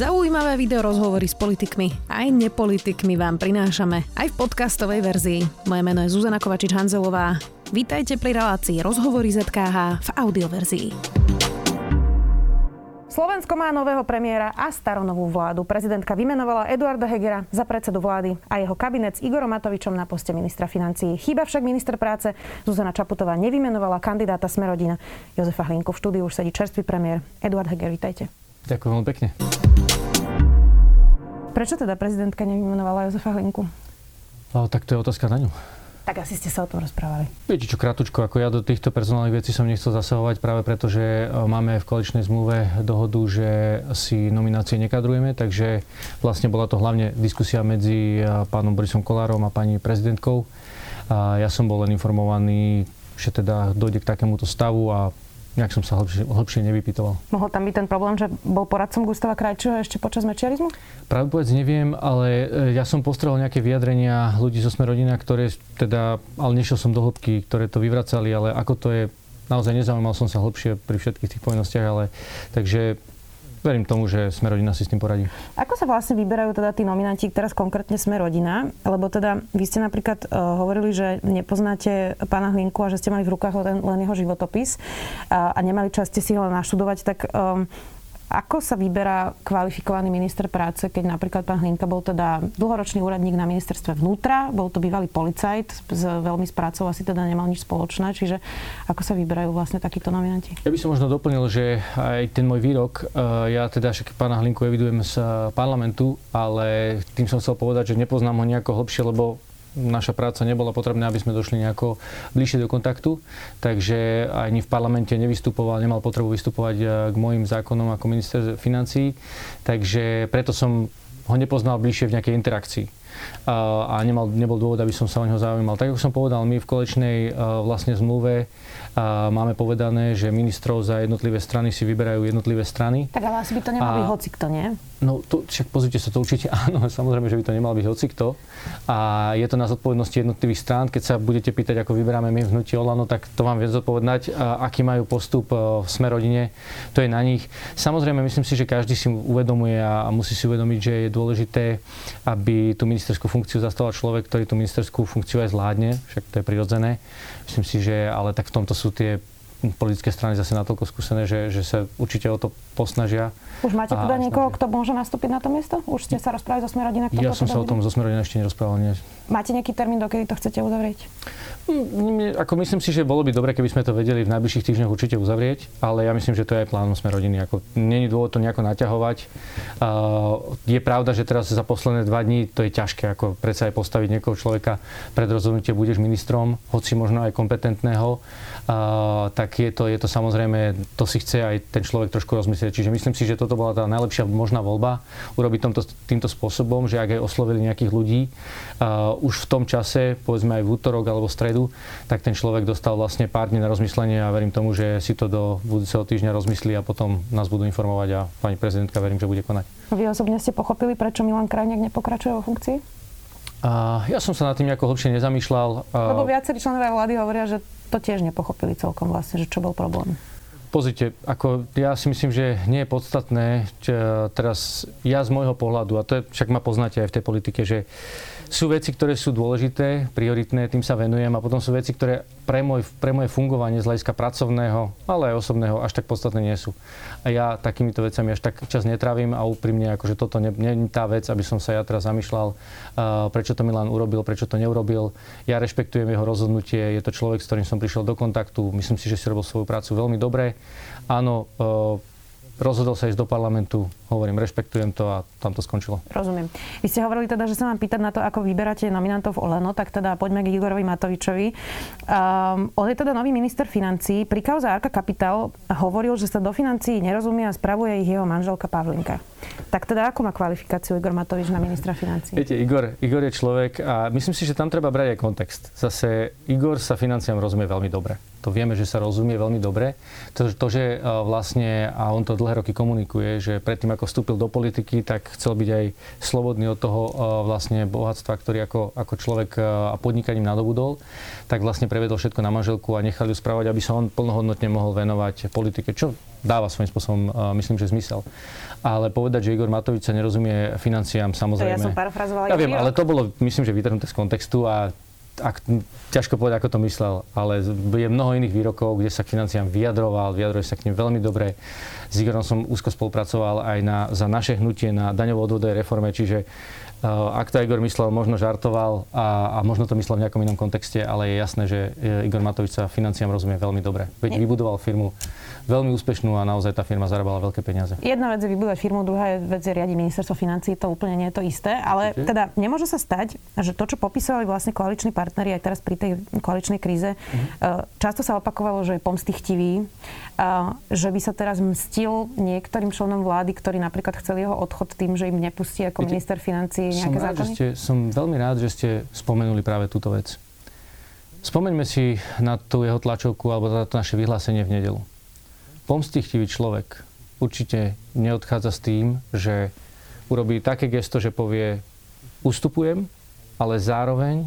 Zaujímavé video rozhovory s politikmi aj nepolitikmi vám prinášame aj v podcastovej verzii. Moje meno je Zuzana Kovačič-Hanzelová. Vítajte pri relácii Rozhovory ZKH v audioverzii. Slovensko má nového premiéra a staronovú vládu. Prezidentka vymenovala Eduarda Hegera za predsedu vlády a jeho kabinet s Igorom Matovičom na poste ministra financií. Chýba však minister práce. Zuzana Čaputová nevymenovala kandidáta Smerodina. Jozefa Hlinku v štúdiu už sedí čerstvý premiér. Eduard Heger, vítajte. Ďakujem veľmi pekne. Prečo teda prezidentka nevymenovala Jozefa Hlinku? O, tak to je otázka na ňu. Tak asi ste sa o tom rozprávali. Viete čo, krátko, ako ja do týchto personálnych vecí som nechcel zasahovať práve preto, že e, máme v koaličnej zmluve dohodu, že si nominácie nekadrujeme, takže vlastne bola to hlavne diskusia medzi e, pánom Borisom Kolárom a pani prezidentkou. A ja som bol len informovaný, že teda dojde k takémuto stavu a nejak som sa hlbšie, hlbšie nevypytoval. Mohol tam byť ten problém, že bol poradcom Gustava Krajčího ešte počas mečiarizmu? Pravdu povedz neviem, ale e, ja som postrel nejaké vyjadrenia ľudí zo Smerodina, ktoré teda, ale nešiel som do hĺbky, ktoré to vyvracali, ale ako to je, naozaj nezaujímal som sa hlbšie pri všetkých tých povinnostiach, ale takže verím tomu, že sme rodina si s tým poradí. Ako sa vlastne vyberajú teda tí nominanti, teraz konkrétne sme rodina? Lebo teda vy ste napríklad uh, hovorili, že nepoznáte pána Hlinku a že ste mali v rukách len, len jeho životopis uh, a nemali čas ste si ho naštudovať, tak um, ako sa vyberá kvalifikovaný minister práce, keď napríklad pán Hlinka bol teda dlhoročný úradník na ministerstve vnútra, bol to bývalý policajt, z, veľmi s prácou asi teda nemal nič spoločné, čiže ako sa vyberajú vlastne takíto nominanti? Ja by som možno doplnil, že aj ten môj výrok, e, ja teda však pána Hlinku evidujem z parlamentu, ale tým som chcel povedať, že nepoznám ho nejako hlbšie, lebo naša práca nebola potrebná, aby sme došli nejako bližšie do kontaktu, takže ani v parlamente nevystupoval, nemal potrebu vystupovať eh, k môjim zákonom ako minister financií, takže preto som ho nepoznal bližšie v nejakej interakcii. A nemal, nebol dôvod, aby som sa o neho zaujímal. Tak ako som povedal, my v kolečnej e, vlastne zmluve máme povedané, že ministrov za jednotlivé strany si vyberajú jednotlivé strany. Tak ale asi by to nemal a... byť hocikto, nie? No, to, však pozrite sa, to určite áno, samozrejme, že by to nemal byť hocikto. A je to na zodpovednosti jednotlivých strán. Keď sa budete pýtať, ako vyberáme my v hnutí Olano, tak to vám viem zodpovedať. A aký majú postup e, v Smerodine, to je na nich. Samozrejme, myslím si, že každý si uvedomuje a musí si uvedomiť, že je dôležité, aby tu ministerskú funkciu zastával človek, ktorý tú ministerskú funkciu aj zvládne, však to je prirodzené. Myslím si, že ale tak v tomto sú tie politické strany zase natoľko skúsené, že, že sa určite o to posnažia. Už máte teda niekoho, kto môže nastúpiť na to miesto? Už ste sa rozprávali so Smerodina? Ja som sa o tom so Smerodina ešte nerozprával. Nie. Máte nejaký termín, dokedy to chcete uzavrieť? Mm, ako myslím si, že bolo by dobre, keby sme to vedeli v najbližších týždňoch určite uzavrieť, ale ja myslím, že to je aj plánom Smerodiny. Ako, není dôvod to nejako naťahovať. Uh, je pravda, že teraz za posledné dva dní to je ťažké, ako predsa aj postaviť niekoho človeka pred rozhodnutie, budeš ministrom, hoci možno aj kompetentného tak je to, je to samozrejme, to si chce aj ten človek trošku rozmyslieť. Čiže myslím si, že toto bola tá najlepšia možná voľba, urobiť tomto, týmto spôsobom, že ak aj oslovili nejakých ľudí, uh, už v tom čase, povedzme aj v útorok alebo v stredu, tak ten človek dostal vlastne pár dní na rozmyslenie a verím tomu, že si to do budúceho týždňa rozmyslí a potom nás budú informovať a pani prezidentka verím, že bude konať. Vy osobne ste pochopili, prečo Milan Krajniak nepokračuje vo funkcii? Uh, ja som sa nad tým nejako hlbšie nezamýšľal. Lebo viacerí členovia vlády hovoria, že to tiež nepochopili celkom vlastne, že čo bol problém. Pozrite, ako ja si myslím, že nie je podstatné, teraz ja z môjho pohľadu, a to je, však ma poznáte aj v tej politike, že sú veci, ktoré sú dôležité, prioritné, tým sa venujem a potom sú veci, ktoré pre, môj, pre moje fungovanie z hľadiska pracovného, ale aj osobného až tak podstatné nie sú. A ja takýmito vecami až tak čas netravím a úprimne, akože toto nie, je tá vec, aby som sa ja teraz zamýšľal, uh, prečo to Milan urobil, prečo to neurobil. Ja rešpektujem jeho rozhodnutie, je to človek, s ktorým som prišiel do kontaktu, myslím si, že si robil svoju prácu veľmi dobre. Áno, uh, rozhodol sa ísť do parlamentu, hovorím, rešpektujem to a tam to skončilo. Rozumiem. Vy ste hovorili teda, že sa mám pýtať na to, ako vyberáte nominantov v Oleno, tak teda poďme k Igorovi Matovičovi. Um, on je teda nový minister financí. Pri kauze Arka Capital hovoril, že sa do financií nerozumie a spravuje ich jeho manželka Pavlinka. Tak teda ako má kvalifikáciu Igor Matovič na ministra financí? Viete, Igor, Igor je človek a myslím si, že tam treba brať aj kontext. Zase Igor sa financiám rozumie veľmi dobre. To vieme, že sa rozumie veľmi dobre. To, to že vlastne, a on to dlhé roky komunikuje, že predtým, ako vstúpil do politiky, tak chcel byť aj slobodný od toho uh, vlastne bohatstva, ktorý ako, ako človek uh, a podnikaním nadobudol, tak vlastne prevedol všetko na manželku a nechal ju spravať, aby sa on plnohodnotne mohol venovať politike, čo dáva svojím spôsobom, uh, myslím, že zmysel. Ale povedať, že Igor Matovič sa nerozumie financiám, samozrejme. To ja som parafrazovala. Ja viem, ale to bolo, myslím, že vytrhnuté z kontextu a ak, ťažko povedať, ako to myslel, ale je mnoho iných výrokov, kde sa k financiám vyjadroval, vyjadruje sa k nim veľmi dobre. S Igorom som úzko spolupracoval aj na, za naše hnutie na daňovo-odvodovej reforme, čiže ak to Igor myslel, možno žartoval a, a možno to myslel v nejakom inom kontexte, ale je jasné, že e, Igor Matovič sa financiám rozumie veľmi dobre. Veď vybudoval firmu veľmi úspešnú a naozaj tá firma zarábala veľké peniaze. Jedna vec je vybudovať firmu, druhá vec je riadiť ministerstvo financí, to úplne nie je to isté, ale okay. teda nemôže sa stať, že to, čo popísali vlastne koaliční partneri aj teraz pri tej koaličnej kríze, uh-huh. často sa opakovalo, že je pomstichtivý, že by sa teraz mstil niektorým členom vlády, ktorí napríklad chceli jeho odchod tým, že im nepustí ako Viete, minister financí nejaké som rád, zákony? Ste, som veľmi rád, že ste spomenuli práve túto vec. Spomeňme si na tú jeho tlačovku alebo na to naše vyhlásenie v nedelu pomstichtivý človek určite neodchádza s tým, že urobí také gesto, že povie ustupujem, ale zároveň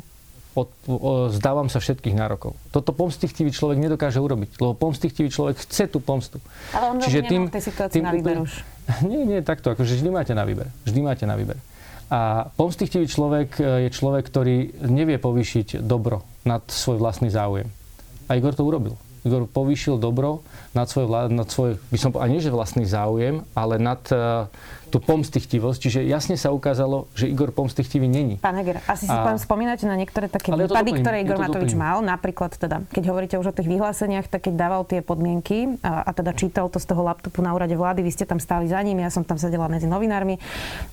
od, o, zdávam sa všetkých nárokov. Toto pomstichtivý človek nedokáže urobiť, lebo pomstichtivý človek chce tú pomstu. Ale on Čiže tým, v tej situácii tým, na výber už. Nie, nie, takto, akože vždy máte na výber. Vždy máte na výber. A pomstichtivý človek e, je človek, ktorý nevie povýšiť dobro nad svoj vlastný záujem. A Igor to urobil. Igor povýšil dobro nad svoj, nad svoj by som povedal, nie že vlastný záujem, ale nad uh, tú pomstichtivosť. Čiže jasne sa ukázalo, že Igor pomstichtivý není. Pán Heger, asi si a... spomínate na niektoré také Ale výpady, ktoré Igor Matovič mal. Napríklad teda, keď hovoríte už o tých vyhláseniach, tak keď dával tie podmienky a, a teda čítal to z toho laptopu na úrade vlády, vy ste tam stáli za ním, ja som tam sedela medzi novinármi,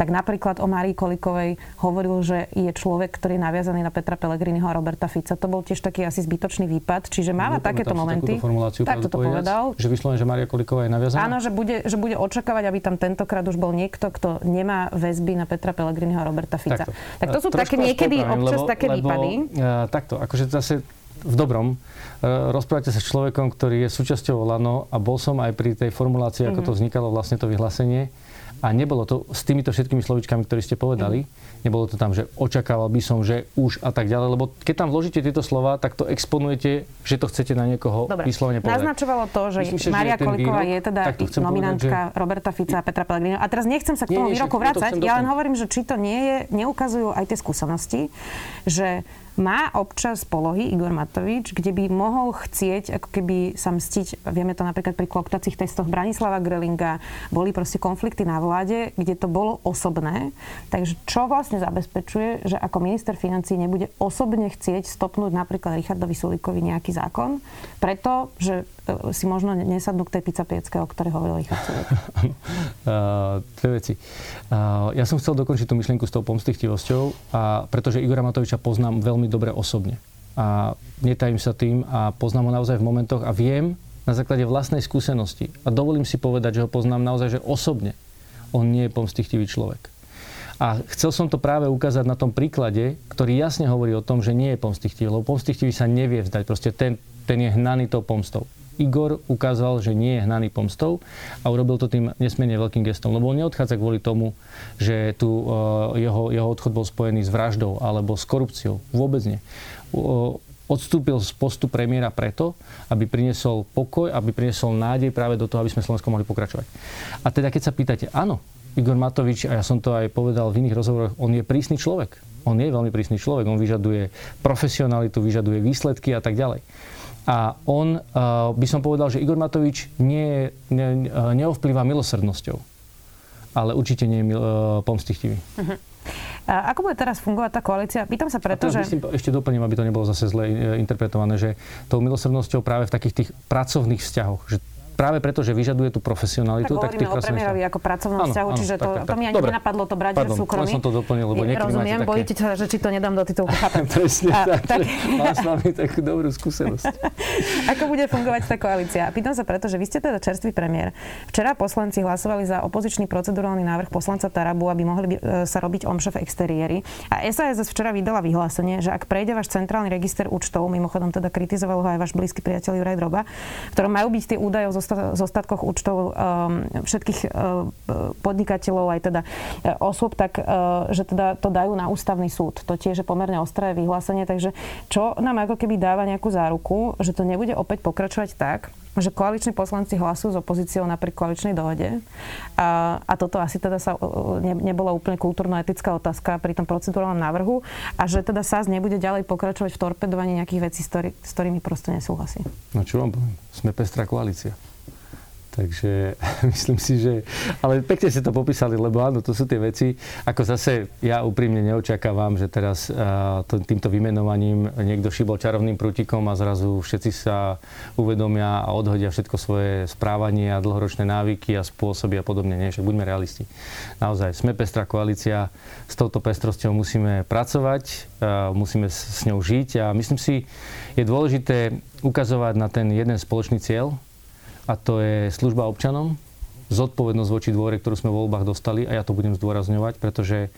tak napríklad o Márii Kolikovej hovoril, že je človek, ktorý je naviazaný na Petra Pellegriniho a Roberta Fica. To bol tiež taký asi zbytočný výpad. Čiže máva takéto momenty. Tak to povedal. Že vyslovene, že Mária Koliková je naviazaná? Áno, že bude, že bude očakávať, aby tam tentokrát už bol niekto, kto nemá väzby na Petra Pellegriniho a Roberta Fica. Takto. Tak to sú také niekedy občas lebo, také lebo, výpady. Uh, takto, akože zase v dobrom. Uh, rozprávate sa s človekom, ktorý je súčasťou Olano a bol som aj pri tej formulácii, ako mm-hmm. to vznikalo vlastne to vyhlásenie. A nebolo to s týmito všetkými slovičkami, ktoré ste povedali. Nebolo to tam, že očakával by som, že už a tak ďalej. Lebo keď tam vložíte tieto slova, tak to exponujete, že to chcete na niekoho Dobre. vyslovene povedať. Naznačovalo to, že Myslím, Maria Kolíková je teda nominantka povedať, že... Roberta Fica a Petra Pellegrina. A teraz nechcem sa k tomu výroku vrácať. Ja len hovorím, že či to nie je, neukazujú aj tie skúsenosti, že má občas polohy Igor Matovič, kde by mohol chcieť ako keby sa mstiť, vieme to napríklad pri kloktacích testoch Branislava Grelinga, boli proste konflikty na vláde, kde to bolo osobné. Takže čo vlastne zabezpečuje, že ako minister financí nebude osobne chcieť stopnúť napríklad Richardovi Sulíkovi nejaký zákon, preto, že si možno nesadnú k tej pizza o ktorej hovoril uh, dve veci. Ja som chcel dokončiť tú myšlienku s tou pomstichtivosťou, a pretože Igora Matoviča poznám veľmi dobre osobne. A netajím sa tým a poznám ho naozaj v momentoch a viem na základe vlastnej skúsenosti. A dovolím si povedať, že ho poznám naozaj, že osobne. On nie je pomstichtivý človek. A chcel som to práve ukázať na tom príklade, ktorý jasne hovorí o tom, že nie je pomstichtivý, lebo pomstichtivý sa nevie vzdať. Proste ten, ten je hnaný tou pomstou. Igor ukázal, že nie je hnaný pomstou a urobil to tým nesmierne veľkým gestom. Lebo on neodchádza kvôli tomu, že tu uh, jeho, jeho odchod bol spojený s vraždou alebo s korupciou. Vôbec nie. Uh, odstúpil z postu premiéra preto, aby priniesol pokoj, aby priniesol nádej práve do toho, aby sme Slovensko mohli pokračovať. A teda keď sa pýtate, áno, Igor Matovič, a ja som to aj povedal v iných rozhovoroch, on je prísny človek. On je veľmi prísny človek. On vyžaduje profesionalitu, vyžaduje výsledky a tak ďalej. A on, uh, by som povedal, že Igor Matovič nie, ne, uh, neovplýva milosrdnosťou, ale určite nie je uh, pomstichtivý. Uh-huh. A ako bude teraz fungovať tá koalícia? Pýtam sa preto, že... Myslím, ešte doplním, aby to nebolo zase zle interpretované, že tou milosrdnosťou práve v takých tých pracovných vzťahoch, že práve preto, že vyžaduje tú profesionalitu. Tak, tak tých o premiérovi ako pracovnom vzťahu, áno, čiže to, tak, tak. to mi ani Dobre. nenapadlo to brať, Pardon, súkromí. som to doplnil, lebo niekedy Rozumiem, také... bojíte sa, že či to nedám do titulku. Presne a, tak, tak... mám s vami takú dobrú skúsenosť. ako bude fungovať tá koalícia? Pýtam sa preto, že vy ste teda čerstvý premiér. Včera poslanci hlasovali za opozičný procedurálny návrh poslanca Tarabu, aby mohli e, sa robiť omše v exteriéri. A SAS včera vydala vyhlásenie, že ak prejde váš centrálny register účtov, mimochodom teda kritizoval ho aj váš blízky priateľ Juraj Droba, v ktorom majú byť tie údaje o zostatkoch účtov všetkých podnikateľov, aj teda osôb, tak že teda to dajú na ústavný súd. To tiež je pomerne ostré vyhlásenie, takže čo nám ako keby dáva nejakú záruku, že to nebude opäť pokračovať tak, že koaliční poslanci hlasujú s opozíciou napriek koaličnej dohode. A, a toto asi teda sa ne, nebola úplne kultúrno-etická otázka pri tom procedurálnom návrhu a že teda SAS nebude ďalej pokračovať v torpedovaní nejakých vecí, s, ktorý, s ktorými proste nesúhlasí. No čo vám poviem? Sme pestrá koalícia. Takže myslím si, že... Ale pekne ste to popísali, lebo áno, to sú tie veci. Ako zase ja úprimne neočakávam, že teraz týmto vymenovaním niekto šibol čarovným prútikom a zrazu všetci sa uvedomia a odhodia všetko svoje správanie a dlhoročné návyky a spôsoby a podobne. Nie, že buďme realisti. Naozaj, sme pestrá koalícia, s touto pestrosťou musíme pracovať, musíme s ňou žiť a myslím si, je dôležité ukazovať na ten jeden spoločný cieľ, a to je služba občanom, zodpovednosť voči dôvere, ktorú sme v voľbách dostali a ja to budem zdôrazňovať, pretože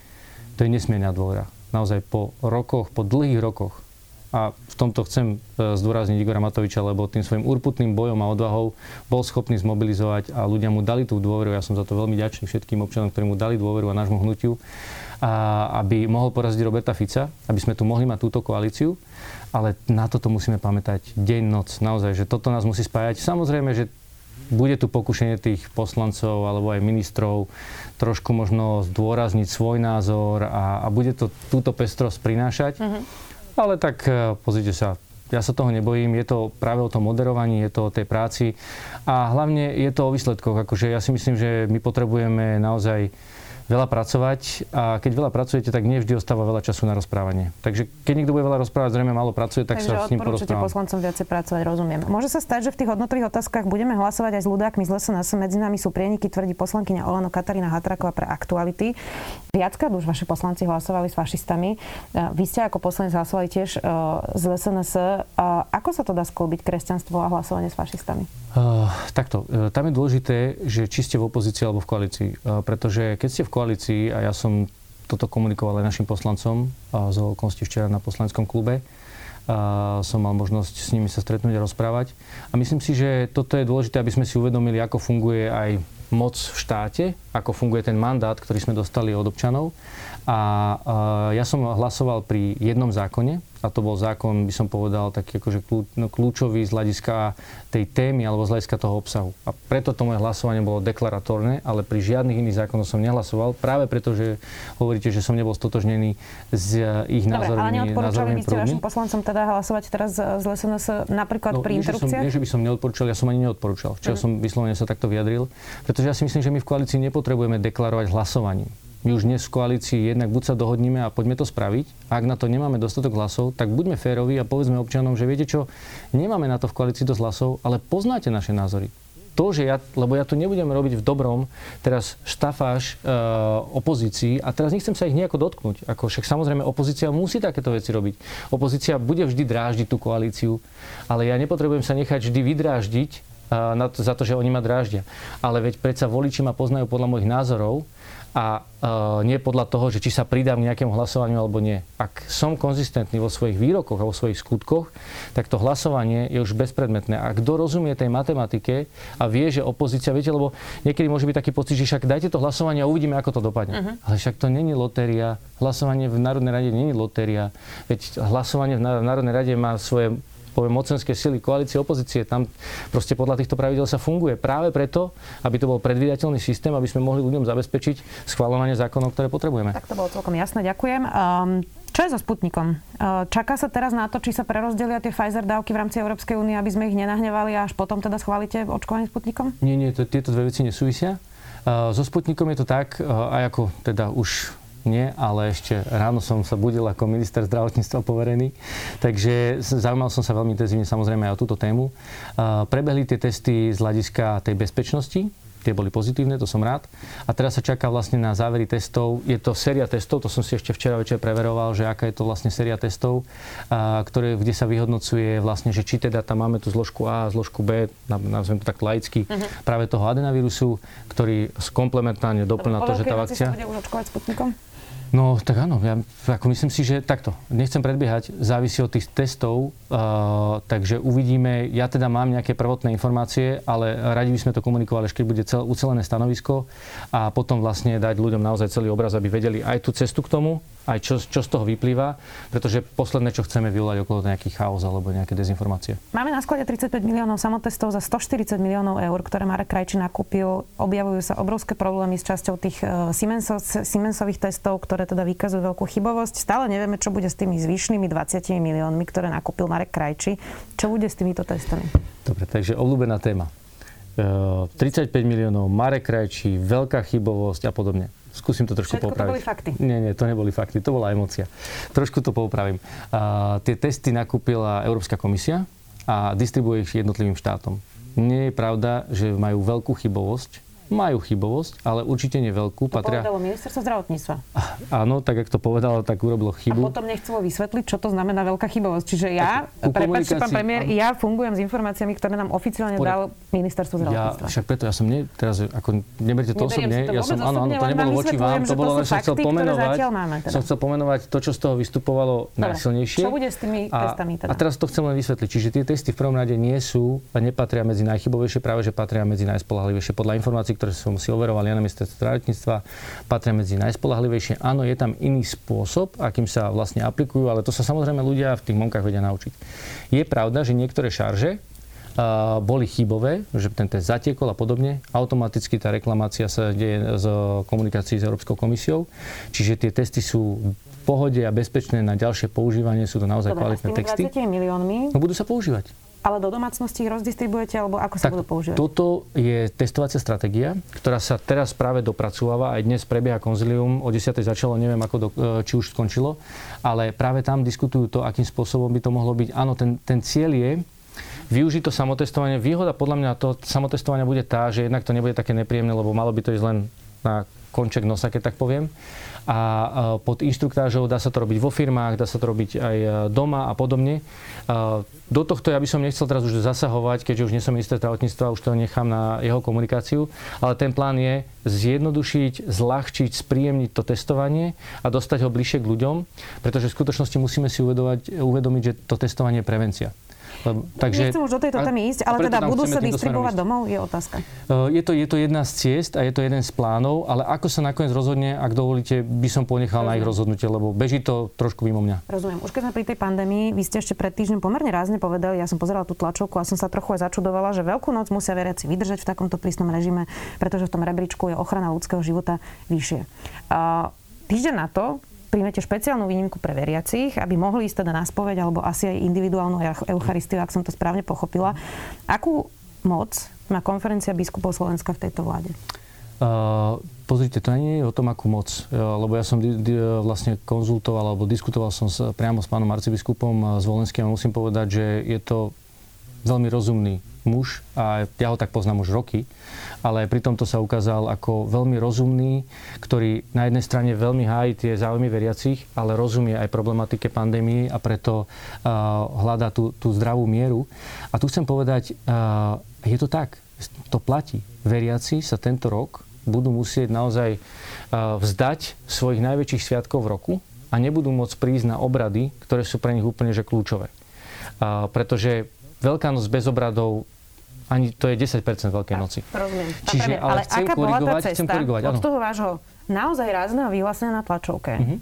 to je nesmierna dôvera. Naozaj po rokoch, po dlhých rokoch a v tomto chcem e, zdôrazniť Igora Matoviča, lebo tým svojim urputným bojom a odvahou bol schopný zmobilizovať a ľudia mu dali tú dôveru. Ja som za to veľmi ďačný všetkým občanom, ktorí mu dali dôveru a nášmu hnutiu, a aby mohol poraziť Roberta Fica, aby sme tu mohli mať túto koalíciu. Ale na toto musíme pamätať deň, noc. Naozaj, že toto nás musí spájať. Samozrejme, že bude tu pokušenie tých poslancov alebo aj ministrov trošku možno zdôrazniť svoj názor a, a bude to túto pestrosť prinášať. Mm-hmm. Ale tak e, pozrite sa, ja sa toho nebojím, je to práve o tom moderovaní, je to o tej práci a hlavne je to o výsledkoch. Akože ja si myslím, že my potrebujeme naozaj veľa pracovať a keď veľa pracujete, tak nie vždy ostáva veľa času na rozprávanie. Takže keď niekto bude veľa rozprávať, zrejme málo pracuje, tak Takže sa s ním porozprávam. poslancom viacej pracovať, rozumiem. Môže sa stať, že v tých hodnotových otázkach budeme hlasovať aj s ľudákmi z SNS. Medzi nami sú prieniky, tvrdí poslankyňa Olano Katarína Hatraková pre aktuality. Viackrát už vaši poslanci hlasovali s fašistami. E, vy ste ako poslanec hlasovali tiež z e, SNS. Ako sa to dá sklbiť kresťanstvo a hlasovanie s fašistami? Uh, takto. Tam je dôležité, že či ste v opozícii alebo v koalícii. Uh, pretože keď ste v koalícii a ja som toto komunikoval aj našim poslancom z okolností včera na poslaneckom klube, a som mal možnosť s nimi sa stretnúť a rozprávať. A myslím si, že toto je dôležité, aby sme si uvedomili, ako funguje aj moc v štáte, ako funguje ten mandát, ktorý sme dostali od občanov. A ja som hlasoval pri jednom zákone, a to bol zákon, by som povedal, taký akože no, kľúčový z hľadiska tej témy alebo z hľadiska toho obsahu. A preto to moje hlasovanie bolo deklaratórne, ale pri žiadnych iných zákonoch som nehlasoval, práve preto, že hovoríte, že som nebol stotožnený s ich názormi. Ale neodporúčali by ste vašim poslancom teda hlasovať teraz z SNS napríklad no, pri interrupciách? Nie, že by som neodporúčal, ja som ani neodporúčal. Včera mm. som vyslovene sa takto vyjadril, pretože ja si myslím, že my v koalícii nepotrebujeme deklarovať hlasovaním my už dnes v koalícii jednak buď sa dohodníme a poďme to spraviť. A ak na to nemáme dostatok hlasov, tak buďme férovi a povedzme občanom, že viete čo, nemáme na to v koalícii dosť hlasov, ale poznáte naše názory. To, že ja, lebo ja tu nebudem robiť v dobrom teraz štafáž e, opozícii a teraz nechcem sa ich nejako dotknúť. Ako však samozrejme opozícia musí takéto veci robiť. Opozícia bude vždy dráždiť tú koalíciu, ale ja nepotrebujem sa nechať vždy vydráždiť na to, za to, že oni ma dráždia. Ale veď predsa voliči ma poznajú podľa mojich názorov a uh, nie podľa toho, že či sa pridám k nejakému hlasovaniu alebo nie. Ak som konzistentný vo svojich výrokoch a vo svojich skutkoch, tak to hlasovanie je už bezpredmetné. A kto rozumie tej matematike a vie, že opozícia, viete, lebo niekedy môže byť taký pocit, že však dajte to hlasovanie a uvidíme, ako to dopadne. Uh-huh. Ale však to není lotéria. Hlasovanie v Národnej rade není lotéria. Veď hlasovanie v Národnej rade má svoje poviem, mocenské sily koalície, opozície. Tam proste podľa týchto pravidel sa funguje. Práve preto, aby to bol predvídateľný systém, aby sme mohli ľuďom zabezpečiť schváľovanie zákonov, ktoré potrebujeme. Tak to bolo celkom jasné, ďakujem. Um, čo je so Sputnikom? Uh, čaká sa teraz na to, či sa prerozdelia tie Pfizer dávky v rámci Európskej únie, aby sme ich nenahnevali a až potom teda schválite očkovanie Sputnikom? Nie, nie, to, tieto dve veci nesúvisia. Uh, so Sputnikom je to tak, aj ako teda už nie, ale ešte ráno som sa budil ako minister zdravotníctva poverený, takže zaujímal som sa veľmi intenzívne samozrejme aj o túto tému. Prebehli tie testy z hľadiska tej bezpečnosti, tie boli pozitívne, to som rád. A teraz sa čaká vlastne na závery testov. Je to séria testov, to som si ešte včera večer preveroval, že aká je to vlastne séria testov, a, ktoré, kde sa vyhodnocuje vlastne, že či teda tam máme tú zložku A zložku B, nazvem to tak laicky, uh-huh. práve toho adenavírusu, ktorý komplementárne doplňa to, že tá vakcia... Bude už očkovať Sputnikom? No, tak áno, ja ako myslím si, že takto, nechcem predbiehať, závisí od tých testov, uh, takže uvidíme, ja teda mám nejaké prvotné informácie, ale radi by sme to komunikovali, až keď bude cel, ucelené stanovisko a potom vlastne dať ľuďom naozaj celý obraz, aby vedeli aj tú cestu k tomu, aj čo, čo z toho vyplýva, pretože posledné, čo chceme vyvolať okolo nejaký chaos alebo nejaké dezinformácie. Máme na sklade 35 miliónov samotestov za 140 miliónov eur, ktoré Marek Krajči nakúpil. Objavujú sa obrovské problémy s časťou tých uh, Siemensových testov, ktoré teda vykazujú veľkú chybovosť. Stále nevieme, čo bude s tými zvyšnými 20 miliónmi, ktoré nakúpil Marek Krajči. Čo bude s týmito testami? Dobre, takže obľúbená téma. 35 e, miliónov, Marek Krajčí, veľká chybovosť a podobne. Skúsim to trošku Všetko popraviť. to boli fakty. Nie, nie, to neboli fakty, to bola emocia. Trošku to popravím. Uh, tie testy nakúpila Európska komisia a distribuje ich jednotlivým štátom. Nie je pravda, že majú veľkú chybovosť majú chybovosť, ale určite nie veľkú. To patria... povedalo ministerstvo zdravotníctva. Áno, tak ak to povedalo, tak urobilo chybu. A potom nechcelo vysvetliť, čo to znamená veľká chybovosť. Čiže ja, prepáčte, pán premiér, áno. ja fungujem s informáciami, ktoré nám oficiálne Pore... dal ministerstvo zdravotníctva. Ja, však preto ja som ne, teraz, ako neberte to osobne, to ja som, áno, áno, to nebolo voči vám, to bolo len, som chcel pomenovať, teda. som chcel pomenovať to, čo z toho vystupovalo najsilnejšie. Čo bude s tými testami teda? A teraz to chcem len vysvetliť. Čiže tie testy v prvom rade nie sú a nepatria medzi najchybovejšie, práve že patria medzi najspolahlivejšie podľa informácií, ktoré som si overoval ja na ministerstve zdravotníctva, patria medzi najspolahlivejšie. Áno, je tam iný spôsob, akým sa vlastne aplikujú, ale to sa samozrejme ľudia v tých monkách vedia naučiť. Je pravda, že niektoré šarže boli chybové, že ten test zatiekol a podobne. Automaticky tá reklamácia sa deje z komunikácií s Európskou komisiou. Čiže tie testy sú v pohode a bezpečné na ďalšie používanie. Sú to naozaj Dobre, kvalitné texty. miliónmi? No budú sa používať. Ale do domácnosti ich rozdistribujete, alebo ako sa tak budú používať? Toto je testovacia stratégia, ktorá sa teraz práve dopracováva. Aj dnes prebieha konzilium. O 10. začalo, neviem, ako do, e, či už skončilo. Ale práve tam diskutujú to, akým spôsobom by to mohlo byť. Áno, ten, ten cieľ je, využiť to samotestovanie. Výhoda podľa mňa to samotestovania bude tá, že jednak to nebude také nepríjemné, lebo malo by to ísť len na konček nosa, keď tak poviem a pod inštruktážou dá sa to robiť vo firmách, dá sa to robiť aj e, doma a podobne. Do tohto ja by som nechcel teraz už zasahovať, keďže už nie som minister zdravotníctva, už to nechám na jeho komunikáciu, ale ten plán je zjednodušiť, zľahčiť, spríjemniť to testovanie a dostať ho bližšie k ľuďom, pretože v skutočnosti musíme si uvedomiť, uvedomiť že to testovanie je prevencia. Takže, Nechcem už do tejto témy ísť, ale teda budú sa distribuovať domov, je otázka. Je to, je to jedna z ciest a je to jeden z plánov, ale ako sa nakoniec rozhodne, ak dovolíte, by som ponechal Rozumiem. na ich rozhodnutie, lebo beží to trošku mimo mňa. Rozumiem. Už keď sme pri tej pandémii, vy ste ešte pred týždňom pomerne rázne povedali, ja som pozerala tú tlačovku a som sa trochu aj začudovala, že veľkú noc musia veriaci vydržať v takomto prísnom režime, pretože v tom rebríčku je ochrana ľudského života vyššie. Uh, týždeň na to príjmete špeciálnu výnimku pre veriacich, aby mohli ísť teda na spoveď alebo asi aj individuálnu Eucharistiu, ak som to správne pochopila. Akú moc má konferencia biskupov Slovenska v tejto vláde? Uh, pozrite, to nie je o tom, akú moc. Uh, lebo ja som di- di- vlastne konzultoval alebo diskutoval som s, priamo s pánom arcibiskupom z Volenským a musím povedať, že je to veľmi rozumný muž a ja ho tak poznám už roky, ale pri tomto sa ukázal ako veľmi rozumný, ktorý na jednej strane veľmi hájí tie záujmy veriacich, ale rozumie aj problematike pandémie a preto uh, hľadá tú, tú zdravú mieru. A tu chcem povedať, uh, je to tak, to platí. Veriaci sa tento rok budú musieť naozaj uh, vzdať svojich najväčších sviatkov v roku a nebudú môcť prísť na obrady, ktoré sú pre nich úplne že kľúčové. Uh, pretože Veľká noc bez obradov ani to je 10% Veľkej noci. Rozumiem. Čiže, ale, ale chcem aká bola tá cesta chcem korigovať, od toho vášho naozaj rázneho vyhlásenia na tlačovke, uh-huh.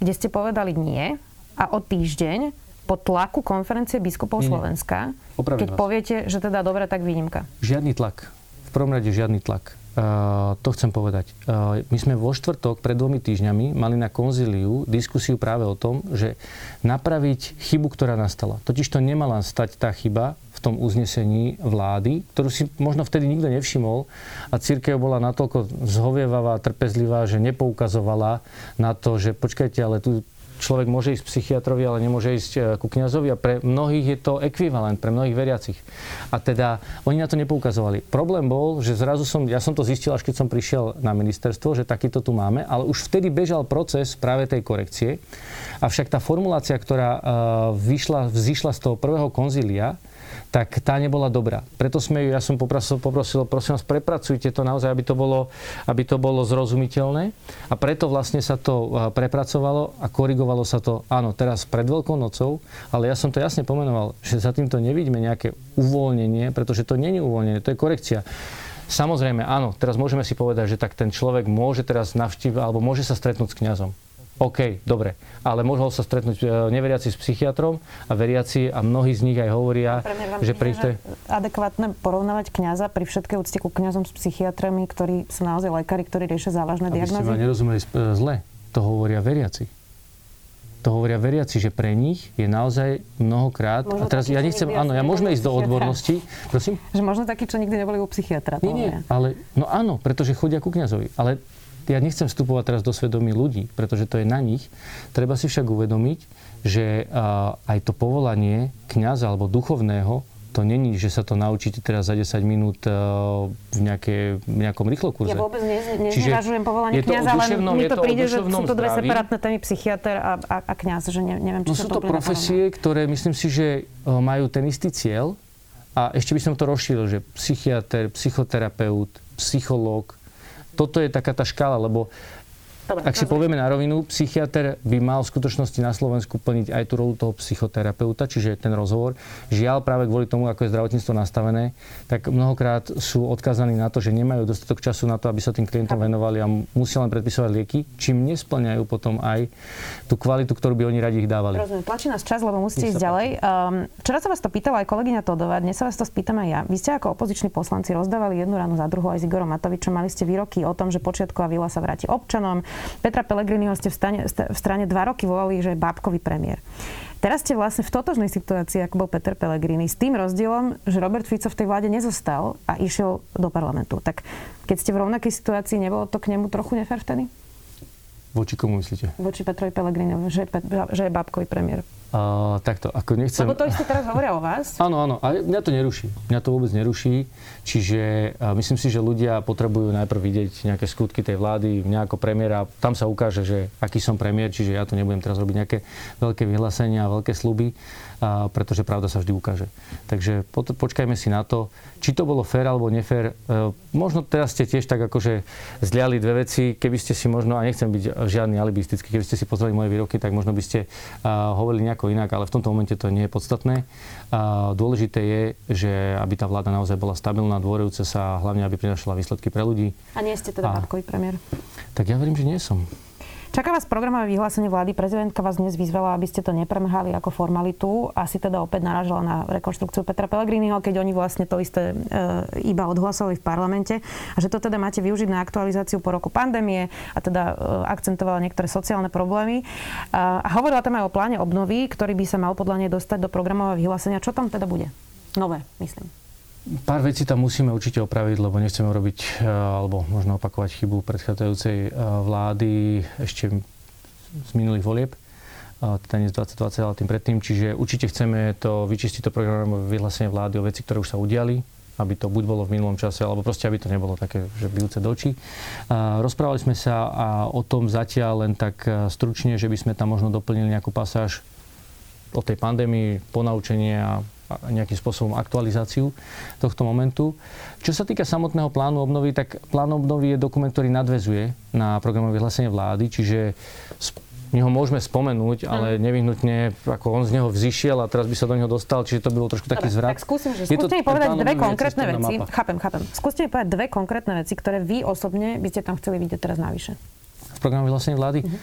kde ste povedali nie a o týždeň po tlaku konferencie biskupov nie, Slovenska, keď vás. poviete, že teda dobre, tak výnimka. Žiadny tlak. V prvom rade žiadny tlak. Uh, to chcem povedať. Uh, my sme vo štvrtok pred dvomi týždňami mali na konzíliu diskusiu práve o tom, že napraviť chybu, ktorá nastala. Totiž to nemala stať tá chyba v tom uznesení vlády, ktorú si možno vtedy nikto nevšimol a církev bola natoľko zhovievavá, trpezlivá, že nepoukazovala na to, že počkajte, ale tu človek môže ísť psychiatrovi, ale nemôže ísť e, ku kňazovi a pre mnohých je to ekvivalent, pre mnohých veriacich. A teda oni na to nepoukazovali. Problém bol, že zrazu som, ja som to zistil, až keď som prišiel na ministerstvo, že takýto tu máme, ale už vtedy bežal proces práve tej korekcie. Avšak tá formulácia, ktorá uh, vyšla, vzýšla z toho prvého konzília, tak tá nebola dobrá. Preto sme ju, ja som poprosil, poprosil, prosím vás, prepracujte to naozaj, aby to bolo, aby to bolo zrozumiteľné. A preto vlastne sa to prepracovalo a korigovalo sa to, áno, teraz pred Veľkou nocou, ale ja som to jasne pomenoval, že za týmto nevidíme nejaké uvoľnenie, pretože to je uvoľnenie, to je korekcia. Samozrejme, áno, teraz môžeme si povedať, že tak ten človek môže teraz navštíviť, alebo môže sa stretnúť s kňazom. OK, dobre. Ale mohol sa stretnúť e, neveriaci s psychiatrom a veriaci a mnohí z nich aj hovoria, že pri tej... adekvátne porovnávať kňaza pri všetkej úcte ku kňazom s psychiatrami, ktorí sú naozaj lekári, ktorí riešia závažné diagnózy? Aby ste ma nerozumeli e, zle. To hovoria veriaci to hovoria veriaci, že pre nich je naozaj mnohokrát... Možno a teraz taký, ja nechcem, áno, ja môžeme ísť do odbornosti. Prosím? Že možno takí, čo nikdy neboli u psychiatra. Nie, nie, ale, no áno, pretože chodia ku kňazovi. Ale ja nechcem vstupovať teraz do svedomí ľudí, pretože to je na nich. Treba si však uvedomiť, že aj to povolanie kňaza alebo duchovného to není, že sa to naučíte teraz za 10 minút uh, v, nejaké, v nejakom rýchlokurze. Ja vôbec neznevažujem povolanie kniaza, ale mi to, to príde, že sú to dve separátne témy, psychiatr a, a, a kniaz, že ne, neviem, či no sú to profesie, ktoré myslím si, že uh, majú ten istý cieľ a ešte by som to rozšíril, že psychiatr, psychoterapeut, psychológ, toto je taká tá škála, lebo Dobre, Ak si povieme na rovinu, psychiatr by mal v skutočnosti na Slovensku plniť aj tú rolu toho psychoterapeuta, čiže ten rozhovor. Žiaľ, práve kvôli tomu, ako je zdravotníctvo nastavené, tak mnohokrát sú odkazaní na to, že nemajú dostatok času na to, aby sa tým klientom venovali a musia len predpisovať lieky, čím nesplňajú potom aj tú kvalitu, ktorú by oni radi ich dávali. Rozumiem, tlačí nás čas, lebo musíte ísť ďalej. Um, včera sa vás to pýtala aj kolegyňa Todová, dnes sa vás to spýtam aj ja. Vy ste ako opoziční poslanci rozdávali jednu ránu za druhou aj s Igorom Matovičom. Mali ste výroky o tom, že počiatková vila sa vráti občanom, Petra Pellegriniho ste v, stane, v strane dva roky volali, že je bábkový premiér. Teraz ste vlastne v totožnej situácii, ako bol Peter Pellegrini, s tým rozdielom, že Robert Fico v tej vláde nezostal a išiel do parlamentu. Tak keď ste v rovnakej situácii, nebolo to k nemu trochu nefér vtedy? Voči komu myslíte? Voči Petrovi Pellegrinovi, že, že je bábkový premiér. Uh, takto, ako nechcem... Lebo to isté teraz hovoria o vás. Áno, áno, ale mňa to neruší. Mňa to vôbec neruší. Čiže myslím si, že ľudia potrebujú najprv vidieť nejaké skutky tej vlády, mňa ako premiéra. Tam sa ukáže, že aký som premiér, čiže ja tu nebudem teraz robiť nejaké veľké vyhlásenia, veľké sluby a pretože pravda sa vždy ukáže. Takže po, počkajme si na to, či to bolo fér alebo nefér. E, možno teraz ste tiež tak akože zliali dve veci, keby ste si možno, a nechcem byť žiadny alibistický, keby ste si pozreli moje výroky, tak možno by ste uh, hovorili nejako inak, ale v tomto momente to nie je podstatné. Uh, dôležité je, že aby tá vláda naozaj bola stabilná, dôverujúca sa a hlavne, aby prinašala výsledky pre ľudí. A nie ste teda a... premiér? Tak ja verím, že nie som. Čaká vás programové vyhlásenie vlády. Prezidentka vás dnes vyzvala, aby ste to nepremhali ako formalitu. Asi teda opäť naražala na rekonštrukciu Petra Pellegriniho, keď oni vlastne to isté e, iba odhlasovali v parlamente. A že to teda máte využiť na aktualizáciu po roku pandémie a teda e, akcentovala niektoré sociálne problémy. A, a hovorila tam aj o pláne obnovy, ktorý by sa mal podľa nej dostať do programového vyhlásenia. Čo tam teda bude? Nové, myslím. Pár vecí tam musíme určite opraviť, lebo nechceme robiť e, alebo možno opakovať chybu predchádzajúcej e, vlády ešte z minulých volieb e, teda nie z 2020, ale tým predtým. Čiže určite chceme to vyčistiť to programové vyhlásenie vlády o veci, ktoré už sa udiali, aby to buď bolo v minulom čase, alebo proste, aby to nebolo také, že bijúce do očí. Rozprávali sme sa o tom zatiaľ len tak stručne, že by sme tam možno doplnili nejakú pasáž o tej pandémii, ponaučenie a nejakým spôsobom aktualizáciu tohto momentu. Čo sa týka samotného plánu obnovy, tak plán obnovy je dokument, ktorý nadvezuje na programové vyhlásenie vlády, čiže my ho môžeme spomenúť, ale nevyhnutne, ako on z neho vzýšiel a teraz by sa do neho dostal, čiže to bolo trošku taký zvrat. Tak skúsim, že skúste mi povedať dve konkrétne veci. Chápem, chápem. Skúste mi povedať dve konkrétne veci, ktoré vy osobne by ste tam chceli vidieť teraz navyše. V programe vyhlásenie vlády? Uh-huh.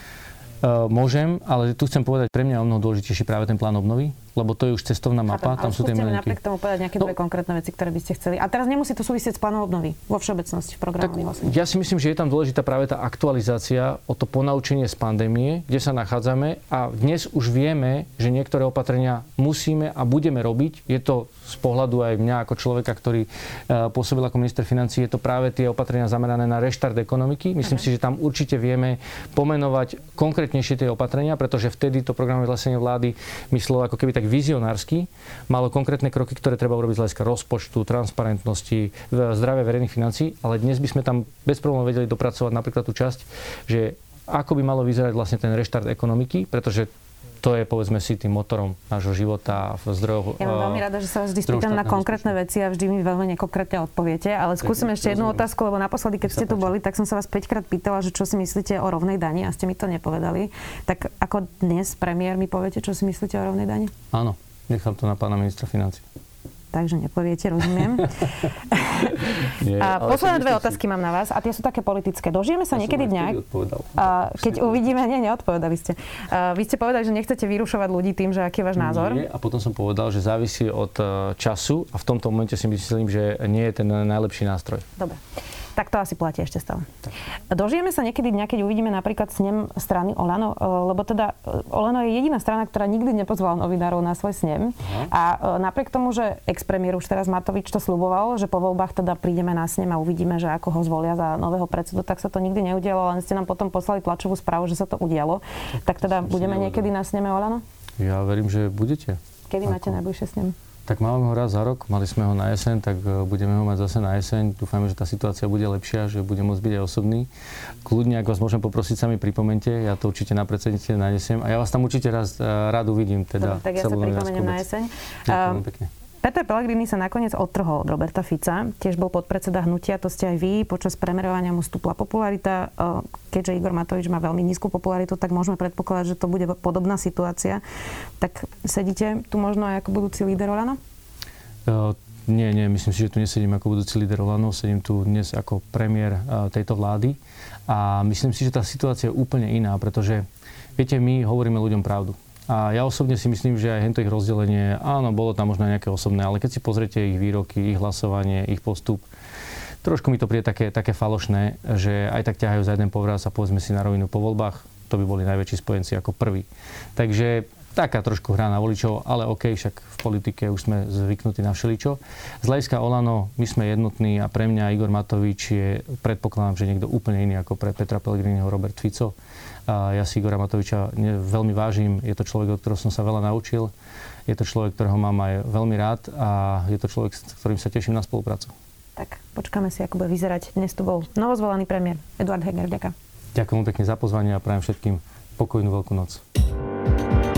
Uh, môžem, ale tu chcem povedať, pre mňa je o mnoho dôležitejší práve ten plán obnovy, lebo to je už cestovná mapa, Chápem, tam sú tie miliónky. napriek tomu povedať nejaké no, dve konkrétne veci, ktoré by ste chceli. A teraz nemusí to súvisieť s plánom obnovy vo všeobecnosti v programe. Tak, Ja si myslím, že je tam dôležitá práve tá aktualizácia o to ponaučenie z pandémie, kde sa nachádzame a dnes už vieme, že niektoré opatrenia musíme a budeme robiť. Je to z pohľadu aj mňa ako človeka, ktorý uh, pôsobil ako minister financí, je to práve tie opatrenia zamerané na reštart ekonomiky. Myslím uh-huh. si, že tam určite vieme pomenovať konkrétnejšie tie opatrenia, pretože vtedy to programové vlastne vlády myslelo ako keby tak tak vizionársky, malo konkrétne kroky, ktoré treba urobiť z hľadiska rozpočtu, transparentnosti, zdravia verejných financí, ale dnes by sme tam bez problémov vedeli dopracovať napríklad tú časť, že ako by malo vyzerať vlastne ten reštart ekonomiky, pretože to je povedzme si tým motorom nášho života v zdrojoch. Ja mám veľmi rada, že sa vždy spýtam na konkrétne veci a vždy mi veľmi nekonkrétne odpoviete, ale skúsim ešte jednu otázku, lebo naposledy, keď ste tu boli, tak som sa vás 5 krát pýtala, že čo si myslíte o rovnej dani a ste mi to nepovedali. Tak ako dnes premiér mi poviete, čo si myslíte o rovnej dani? Áno, nechám to na pána ministra financí takže nepoviete, rozumiem. Nie, a posledné dve otázky si... mám na vás a tie sú také politické. Dožijeme sa ja niekedy dňa, keď uvidíme, nie, neodpovedali ste. A vy ste povedali, že nechcete vyrušovať ľudí tým, že aký je váš názor. Nie, a potom som povedal, že závisí od e, času a v tomto momente si myslím, že nie je ten najlepší nástroj. Dobre. Tak to asi platí ešte stále. Tak. Dožijeme sa niekedy dňa, keď uvidíme napríklad snem strany Olano, e, lebo teda e, Olano je jediná strana, ktorá nikdy nepozvala novinárov na svoj snem. Aha. A e, napriek tomu, že ex-premiér už teraz Matovič to sluboval, že po voľbách teda prídeme na snem a uvidíme, že ako ho zvolia za nového predsedu, tak sa to nikdy neudialo, len ste nám potom poslali tlačovú správu, že sa to udialo. Tak teda budeme niekedy na sneme Olano? Ja verím, že budete. Kedy ako? máte najbližšie snem? Tak máme ho raz za rok, mali sme ho na jeseň, tak e, budeme ho mať zase na jeseň. Dúfajme, že tá situácia bude lepšia, že bude môcť byť aj osobný. Kľudne, ak vás môžem poprosiť, sa mi pripomente, ja to určite na predsedníctve nanesiem a ja vás tam určite raz e, rád uvidím. Teda Dobre, tak ja sa pripomeniem na jeseň. Ďakujem pekne. Peter Pellegrini sa nakoniec odtrhol od Roberta Fica, tiež bol podpredseda hnutia, to ste aj vy, počas premerovania mu stúpla popularita. E, keďže Igor Matovič má veľmi nízku popularitu, tak môžeme predpokladať, že to bude podobná situácia. Tak sedíte tu možno aj ako budúci líder Olano? Uh, nie, nie, myslím si, že tu nesedím ako budúci líder Olano, sedím tu dnes ako premiér uh, tejto vlády a myslím si, že tá situácia je úplne iná, pretože viete, my hovoríme ľuďom pravdu. A ja osobne si myslím, že aj hento ich rozdelenie, áno, bolo tam možno nejaké osobné, ale keď si pozriete ich výroky, ich hlasovanie, ich postup, trošku mi to príde také, také falošné, že aj tak ťahajú za jeden povraz a povedzme si na rovinu po voľbách, to by boli najväčší spojenci ako prvý. Takže taká trošku hra na voličov, ale OK, však v politike už sme zvyknutí na všeličo. Z hľadiska Olano my sme jednotní a pre mňa Igor Matovič je, predpokladám, že niekto úplne iný ako pre Petra Pellegriniho Robert Fico. A ja si Igora Matoviča veľmi vážim. Je to človek, od ktorého som sa veľa naučil. Je to človek, ktorého mám aj veľmi rád a je to človek, s ktorým sa teším na spoluprácu. Tak počkáme si, ako bude vyzerať. Dnes tu bol novozvolený premiér Eduard Heger. Ďakujem. Ďakujem pekne za pozvanie a prajem všetkým pokojnú veľkú noc.